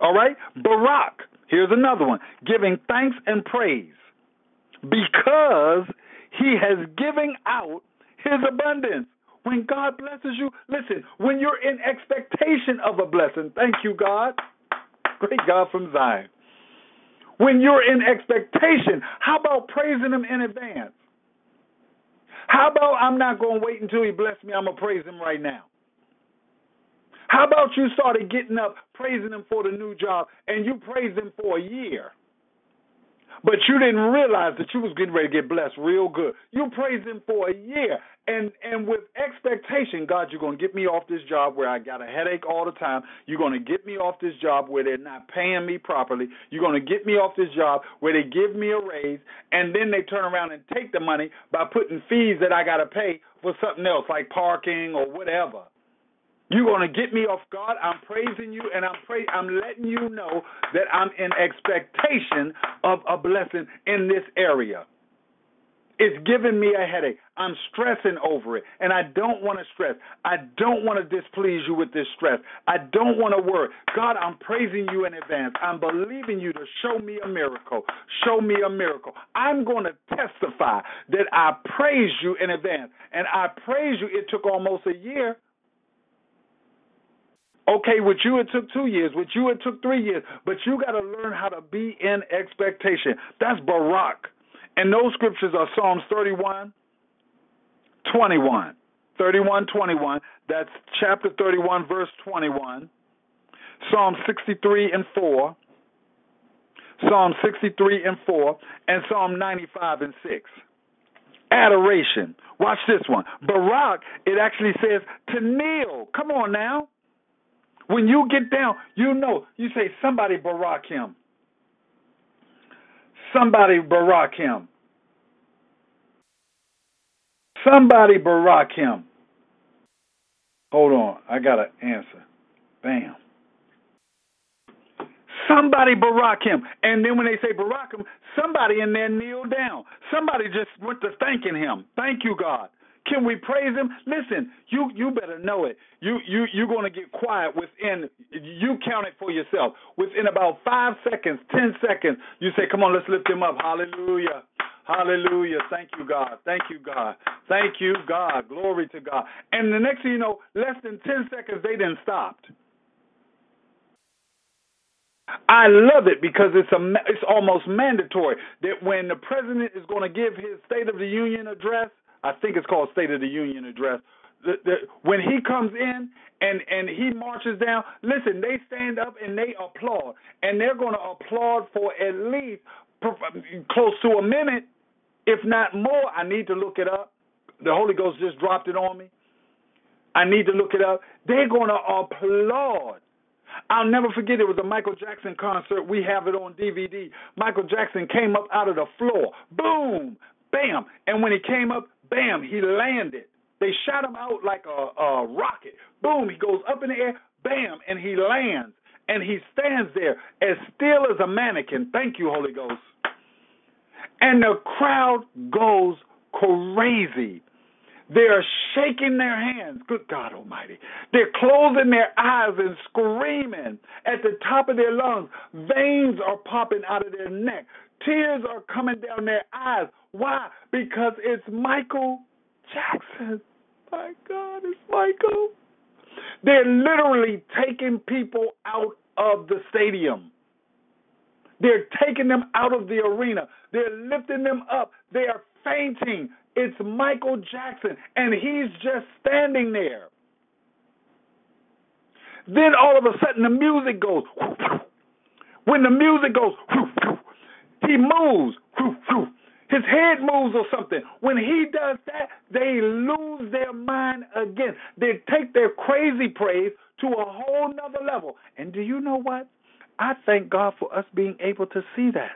All right? Barak, here's another one giving thanks and praise because he has given out his abundance. When God blesses you, listen, when you're in expectation of a blessing, thank you, God. Great God from Zion. When you're in expectation, how about praising Him in advance? How about I'm not going to wait until He bless me? I'm going to praise Him right now. How about you started getting up praising Him for the new job and you praised Him for a year? But you didn't realize that you was getting ready to get blessed real good. You praised him for a year. And and with expectation, God, you're gonna get me off this job where I got a headache all the time. You're gonna get me off this job where they're not paying me properly. You're gonna get me off this job where they give me a raise and then they turn around and take the money by putting fees that I gotta pay for something else, like parking or whatever. You're going to get me off guard. I'm praising you, and I'm pray- I'm letting you know that I'm in expectation of a blessing in this area. It's giving me a headache. I'm stressing over it, and I don't want to stress. I don't want to displease you with this stress. I don't want to worry. God, I'm praising you in advance. I'm believing you to show me a miracle. Show me a miracle. I'm going to testify that I praise you in advance, and I praise you. It took almost a year Okay, with you it took two years. With you it took three years. But you got to learn how to be in expectation. That's Barak. And those scriptures are Psalms 31, 21. 31, 21. That's chapter 31, verse 21. Psalm 63 and 4. Psalm 63 and 4. And Psalm 95 and 6. Adoration. Watch this one. Barak, it actually says to kneel. Come on now. When you get down, you know, you say, somebody barak him. Somebody barak him. Somebody barak him. Hold on, I got an answer. Bam. Somebody barak him. And then when they say barak him, somebody in there kneel down. Somebody just went to thanking him. Thank you, God. Can we praise him? Listen, you you better know it. You you you're going to get quiet within. You count it for yourself. Within about five seconds, ten seconds, you say, "Come on, let's lift him up." Hallelujah. Hallelujah. Thank you, God. Thank you, God. Thank you, God. Glory to God. And the next thing you know, less than 10 seconds, they then stopped. I love it because it's a it's almost mandatory that when the president is going to give his State of the Union address, I think it's called State of the Union address. The, the, when he comes in and and he marches down, listen, they stand up and they applaud, and they're going to applaud for at least close to a minute, if not more. I need to look it up. The Holy Ghost just dropped it on me. I need to look it up. They're going to applaud. I'll never forget it was a Michael Jackson concert. We have it on DVD. Michael Jackson came up out of the floor. Boom, bam. And when he came up, Bam, he landed. They shot him out like a, a rocket. Boom, he goes up in the air. Bam, and he lands. And he stands there as still as a mannequin. Thank you, Holy Ghost. And the crowd goes crazy. They're shaking their hands. Good God Almighty. They're closing their eyes and screaming at the top of their lungs. Veins are popping out of their neck. Tears are coming down their eyes. Why? Because it's Michael Jackson. My God, it's Michael. They're literally taking people out of the stadium. They're taking them out of the arena. They're lifting them up. They are fainting. It's Michael Jackson, and he's just standing there. Then all of a sudden the music goes. When the music goes, he moves. His head moves or something. When he does that, they lose their mind again. They take their crazy praise to a whole nother level. And do you know what? I thank God for us being able to see that.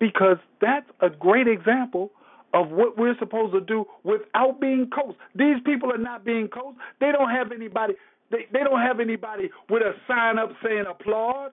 Because that's a great example of what we're supposed to do without being coached. These people are not being coached. They don't have anybody they, they don't have anybody with a sign up saying applaud.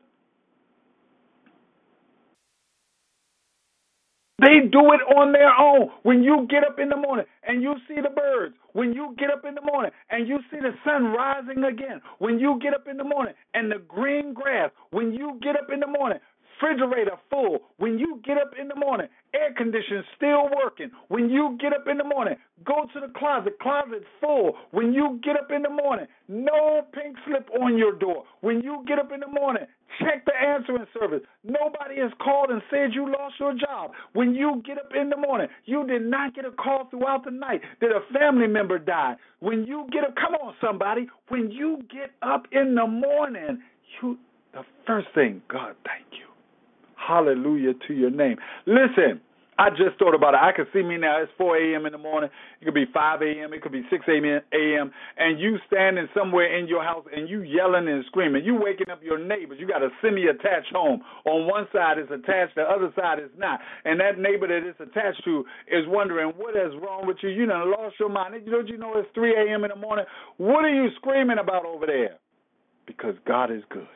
They do it on their own. When you get up in the morning and you see the birds, when you get up in the morning and you see the sun rising again, when you get up in the morning and the green grass, when you get up in the morning, refrigerator full, when you get up in the morning, air conditioning still working, when you get up in the morning, go to the closet, closet full, when you get up in the morning, no pink slip on your door, when you get up in the morning, Check the answering service. Nobody has called and said you lost your job. When you get up in the morning, you did not get a call throughout the night that a family member died. When you get up, come on, somebody. When you get up in the morning, you the first thing, God, thank you. Hallelujah to your name. Listen, I just thought about it. I can see me now. It's 4 a.m. in the morning. It could be 5 a.m. It could be 6 a.m. And you standing somewhere in your house and you yelling and screaming. You waking up your neighbors. You got a semi-attached home. On one side is attached, the other side is not. And that neighbor that it's attached to is wondering what is wrong with you. You done lost your mind. Don't you know it's 3 a.m. in the morning? What are you screaming about over there? Because God is good.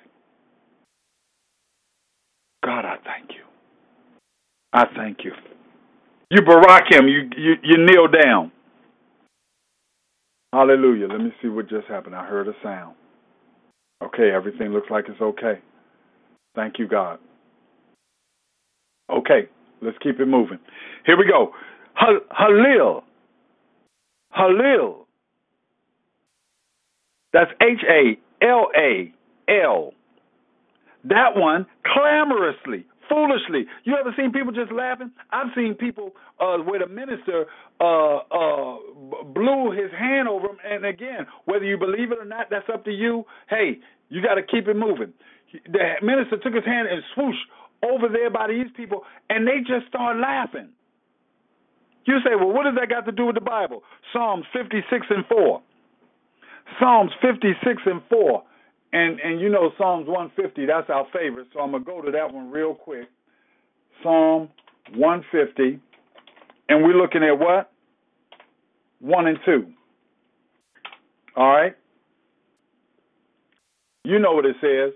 God, I thank you. I thank you. You barak him. You, you you kneel down. Hallelujah. Let me see what just happened. I heard a sound. Okay, everything looks like it's okay. Thank you, God. Okay, let's keep it moving. Here we go. Halal. Halal. That's H A L A L. That one clamorously foolishly. You ever seen people just laughing? I've seen people uh, where the minister uh, uh, blew his hand over him. And again, whether you believe it or not, that's up to you. Hey, you got to keep it moving. The minister took his hand and swoosh over there by these people, and they just start laughing. You say, well, what does that got to do with the Bible? Psalms 56 and 4. Psalms 56 and 4. And and you know Psalms 150, that's our favorite. So I'm gonna go to that one real quick. Psalm 150, and we're looking at what? One and two. All right. You know what it says.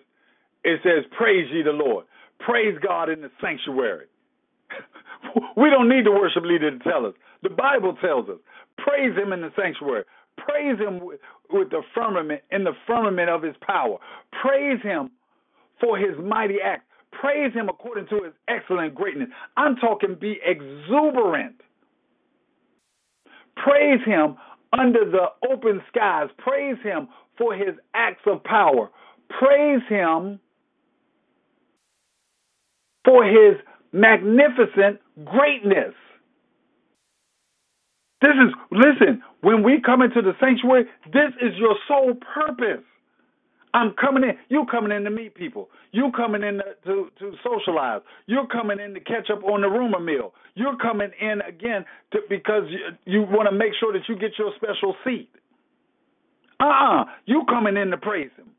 It says, "Praise ye the Lord. Praise God in the sanctuary." *laughs* we don't need the worship leader to tell us. The Bible tells us, "Praise Him in the sanctuary. Praise him with, with the firmament in the firmament of his power. Praise him for his mighty act. Praise him according to his excellent greatness. I'm talking be exuberant. Praise him under the open skies. Praise him for his acts of power. Praise him for his magnificent greatness. This is, listen, when we come into the sanctuary, this is your sole purpose. I'm coming in. You coming in to meet people. You coming in to, to, to socialize. You're coming in to catch up on the rumor mill. You're coming in again to, because you, you want to make sure that you get your special seat. Uh-uh. You coming in to praise him.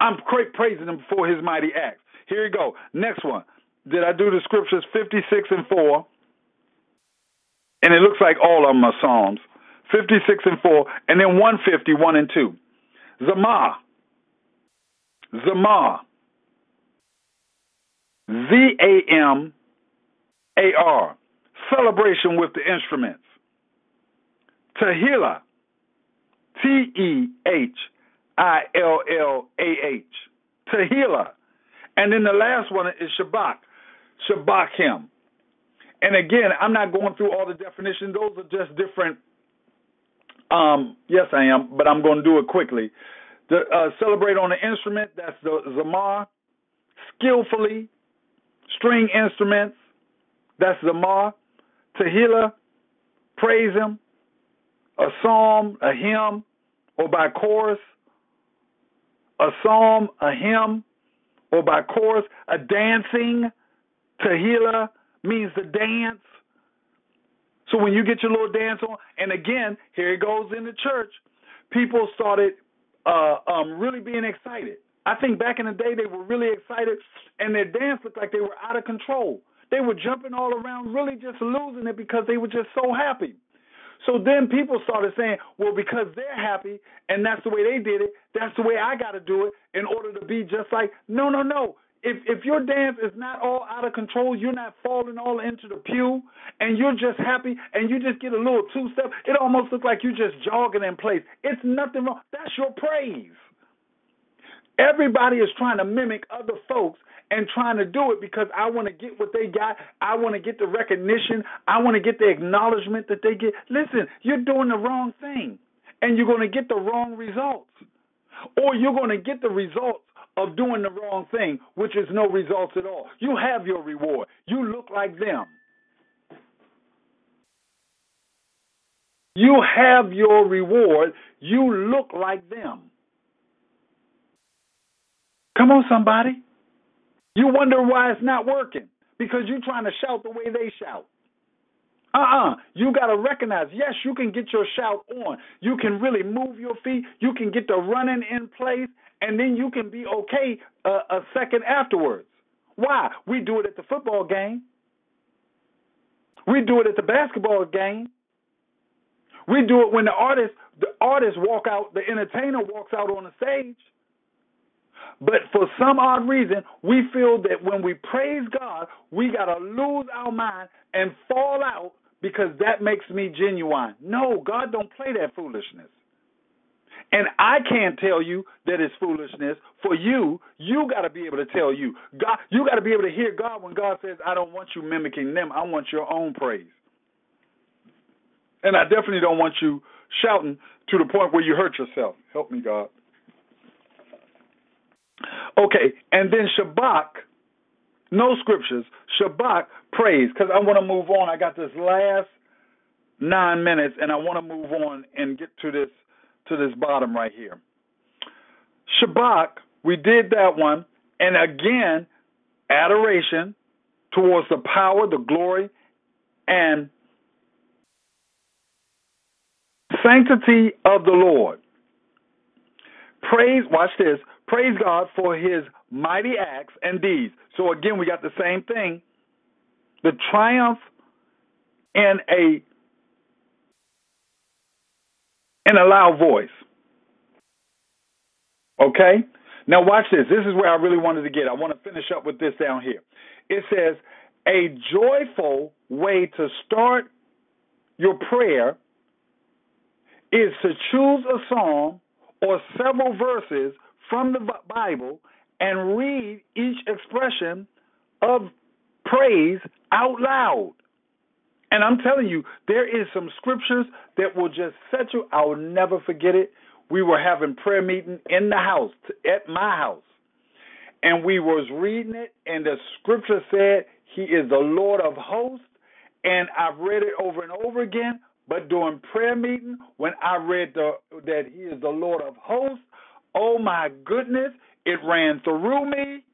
I'm praising him for his mighty acts. Here you go. Next one. Did I do the scriptures 56 and 4? And it looks like all of them are Psalms. 56 and 4, and then 150, 1 and 2. Zamar. Zamar. Z A M A R. Celebration with the instruments. Tehillah. T E H I L L A H. Tehillah. And then the last one is Shabach. Shabach him. And again, I'm not going through all the definitions. Those are just different. Um, yes, I am, but I'm going to do it quickly. The, uh, celebrate on the instrument, that's the zamar. Skillfully, string instruments, that's zamar. Tehillah, praise him. A psalm, a hymn, or by chorus. A psalm, a hymn, or by chorus. A dancing, Tehillah, means to dance. So when you get your little dance on, and again, here it goes in the church, people started uh, um, really being excited. I think back in the day they were really excited, and their dance looked like they were out of control. They were jumping all around, really just losing it because they were just so happy. So then people started saying, well, because they're happy and that's the way they did it, that's the way I got to do it in order to be just like, no, no, no if if your dance is not all out of control, you're not falling all into the pew, and you're just happy, and you just get a little two step, it almost looks like you're just jogging in place. It's nothing wrong. That's your praise. Everybody is trying to mimic other folks and trying to do it because I want to get what they got. I want to get the recognition. I want to get the acknowledgement that they get. Listen, you're doing the wrong thing, and you're going to get the wrong results, or you're going to get the results of doing the wrong thing, which is no results at all. You have your reward. You look like them. You have your reward. You look like them. Come on, somebody. You wonder why it's not working because you're trying to shout the way they shout. Uh uh-uh. uh You got to recognize, yes, you can get your shout on. You can really move your feet. You can get the running in place, and then you can be okay uh, a second afterwards. Why? We do it at the football game, we do it at the basketball game. We do it when the artist the artist walk out, the entertainer walks out on the stage. But for some odd reason, we feel that when we praise God, we got to lose our mind and fall out because that makes me genuine. No, God don't play that foolishness. And I can't tell you that it's foolishness. For you, you got to be able to tell you. God, you got to be able to hear God when God says, "I don't want you mimicking them. I want your own praise." And I definitely don't want you shouting to the point where you hurt yourself. Help me, God. Okay, and then Shabach, no scriptures. Shabach praise, because I want to move on. I got this last nine minutes, and I want to move on and get to this to this bottom right here. Shabach, we did that one, and again, adoration towards the power, the glory, and sanctity of the Lord. Praise, watch this, praise God for his mighty acts and deeds. So again, we got the same thing. The triumph in a in a loud voice. Okay? Now watch this. This is where I really wanted to get. I want to finish up with this down here. It says a joyful way to start your prayer is to choose a psalm or several verses from the Bible and read each expression of praise out loud. And I'm telling you, there is some scriptures that will just set you. I will never forget it. We were having prayer meeting in the house, at my house, and we was reading it, and the scripture said, "He is the Lord of hosts." And I've read it over and over again. But during prayer meeting, when I read the, that He is the Lord of hosts, oh my goodness, it ran through me.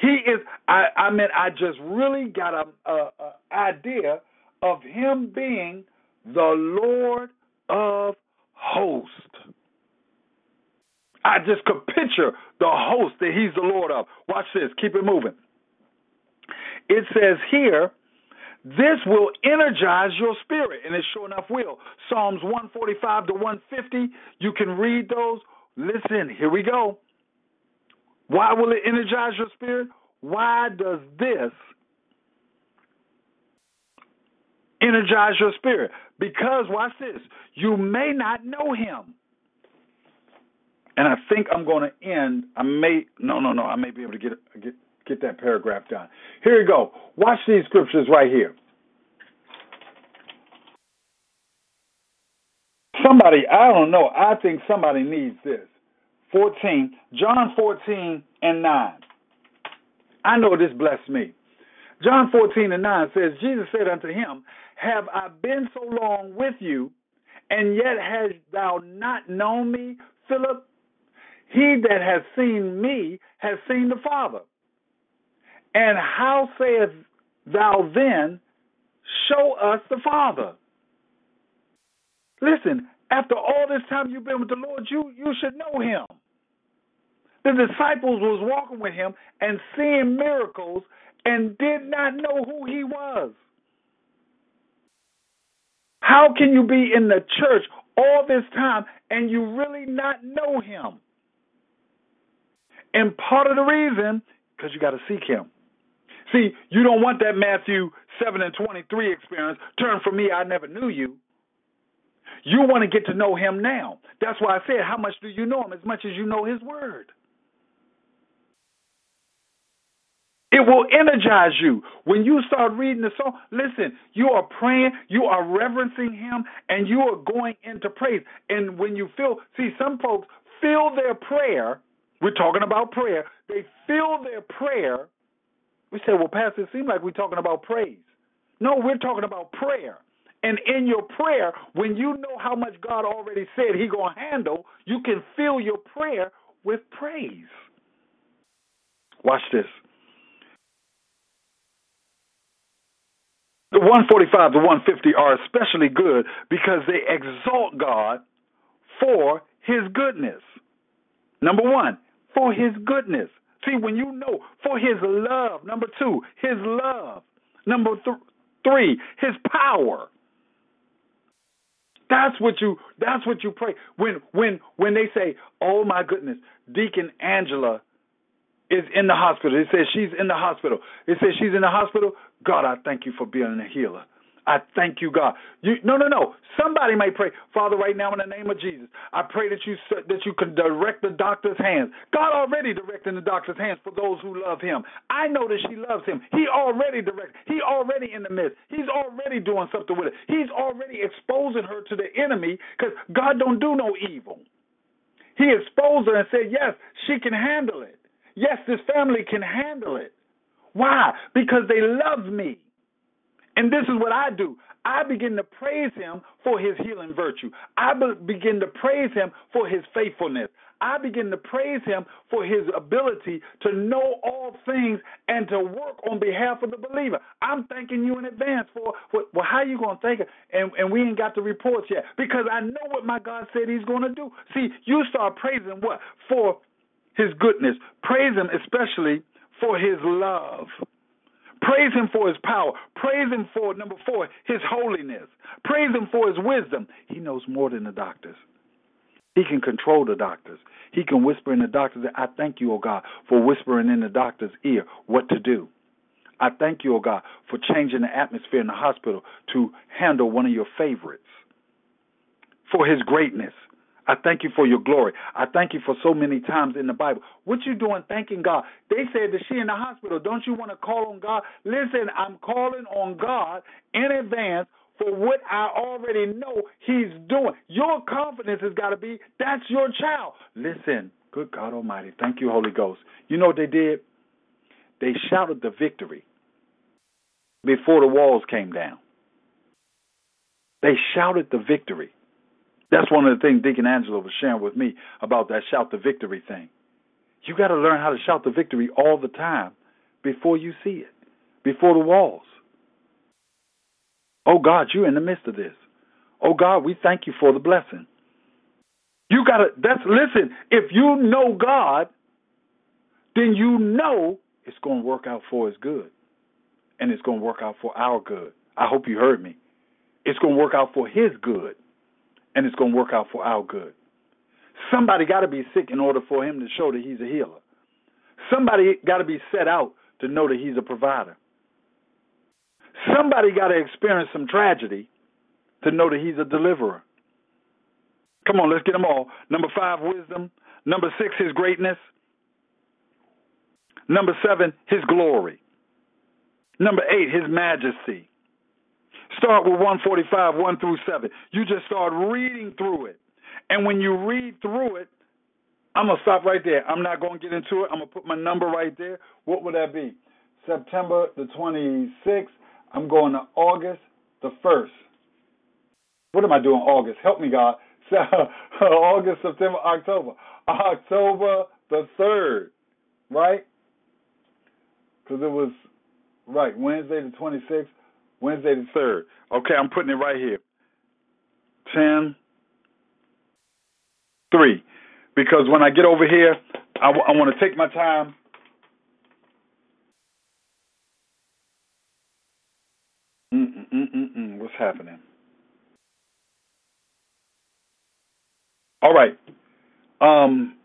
He is. I. I mean, I just really got a, a, a idea of Him being the Lord of hosts. I just could picture the host that He's the Lord of. Watch this. Keep it moving. It says here this will energize your spirit, and it sure enough will. Psalms 145 to 150, you can read those. Listen, here we go. Why will it energize your spirit? Why does this energize your spirit? Because, watch this, you may not know him. And I think I'm going to end. I may, no, no, no, I may be able to get, get get that paragraph done. Here you go. Watch these scriptures right here. Somebody, I don't know, I think somebody needs this. 14, John 14 and 9. I know this blessed me. John 14 and 9 says, Jesus said unto him, Have I been so long with you, and yet hast thou not known me, Philip? He that has seen me has seen the Father. And how sayest thou then, Show us the Father? Listen, after all this time you've been with the Lord, you, you should know him. The disciples was walking with him and seeing miracles and did not know who he was. How can you be in the church all this time and you really not know him? And part of the reason, because you got to seek him. See, you don't want that Matthew 7 and 23 experience. Turn from me, I never knew you. You want to get to know him now. That's why I said, How much do you know him? As much as you know his word. It will energize you. When you start reading the song, listen, you are praying, you are reverencing him, and you are going into praise. And when you feel, see, some folks feel their prayer We're talking about prayer. They fill their prayer. We say, well, Pastor, it seems like we're talking about praise. No, we're talking about prayer. And in your prayer, when you know how much God already said He gonna handle, you can fill your prayer with praise. Watch this. The 145 to 150 are especially good because they exalt God for His goodness. Number one, for His goodness. See, when you know for His love. Number two, His love. Number th- three, His power. That's what you that's what you pray. When when when they say, "Oh my goodness, Deacon Angela is in the hospital." It says she's in the hospital. It says she's in the hospital. God, I thank you for being a healer. I thank you, God. You, no, no, no. Somebody may pray, Father, right now in the name of Jesus. I pray that you that you can direct the doctor's hands. God already directing the doctor's hands for those who love Him. I know that she loves Him. He already direct. He already in the midst. He's already doing something with it. He's already exposing her to the enemy because God don't do no evil. He exposed her and said, yes, she can handle it. Yes, this family can handle it. Why? Because they love me. And this is what I do. I begin to praise him for his healing virtue. I begin to praise him for his faithfulness. I begin to praise him for his ability to know all things and to work on behalf of the believer. I'm thanking you in advance for, well, how you going to thank him? And, and we ain't got the reports yet because I know what my God said he's going to do. See, you start praising what? For his goodness. Praise him especially for his love. Praise him for his power. Praise him for, number four, his holiness. Praise him for his wisdom. He knows more than the doctors. He can control the doctors. He can whisper in the doctor's ear. I thank you, O God, for whispering in the doctor's ear what to do. I thank you, O God, for changing the atmosphere in the hospital to handle one of your favorites. For his greatness. I thank you for your glory. I thank you for so many times in the Bible. What you doing thanking God? They said that she in the hospital. Don't you want to call on God? Listen, I'm calling on God in advance for what I already know He's doing. Your confidence has got to be that's your child. Listen, good God Almighty. Thank you, Holy Ghost. You know what they did? They shouted the victory before the walls came down. They shouted the victory. That's one of the things Deacon Angela was sharing with me about that shout the victory thing. You got to learn how to shout the victory all the time before you see it, before the walls. Oh God, you're in the midst of this. Oh God, we thank you for the blessing. You got to that's listen, if you know God, then you know it's going to work out for his good. And it's going to work out for our good. I hope you heard me. It's going to work out for his good and it's going to work out for our good. Somebody got to be sick in order for him to show that he's a healer. Somebody got to be set out to know that he's a provider. Somebody got to experience some tragedy to know that he's a deliverer. Come on, let's get them all. Number five, wisdom. Number six, his greatness. Number seven, his glory. Number eight, his majesty. Start with 145, 1 through 7. You just start reading through it. And when you read through it, I'm going to stop right there. I'm not going to get into it. I'm going to put my number right there. What would that be? September the 26th. I'm going to August the 1st. What am I doing August? Help me, God. So *laughs* August, September, October. October the 3rd, right? Because it was, right, Wednesday the 26th. Wednesday the 3rd. Okay, I'm putting it right here. 10, 3. Because when I get over here, I, w- I want to take my time. Mm-mm-mm-mm. What's happening? All right. Um.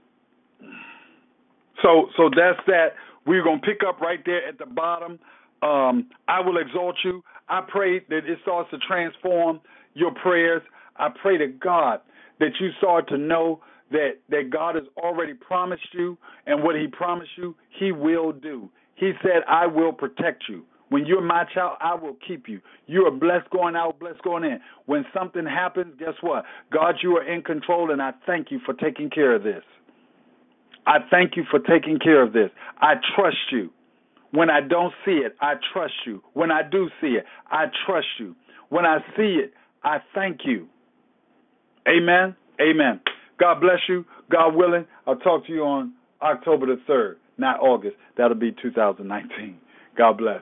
So so that's that. We're gonna pick up right there at the bottom. Um, I will exalt you. I pray that it starts to transform your prayers. I pray to God that you start to know that that God has already promised you, and what He promised you, He will do. He said, "I will protect you." When you're my child, I will keep you. You are blessed going out, blessed going in. When something happens, guess what? God, you are in control, and I thank you for taking care of this. I thank you for taking care of this. I trust you. When I don't see it, I trust you. When I do see it, I trust you. When I see it, I thank you. Amen. Amen. God bless you. God willing, I'll talk to you on October the 3rd, not August. That'll be 2019. God bless.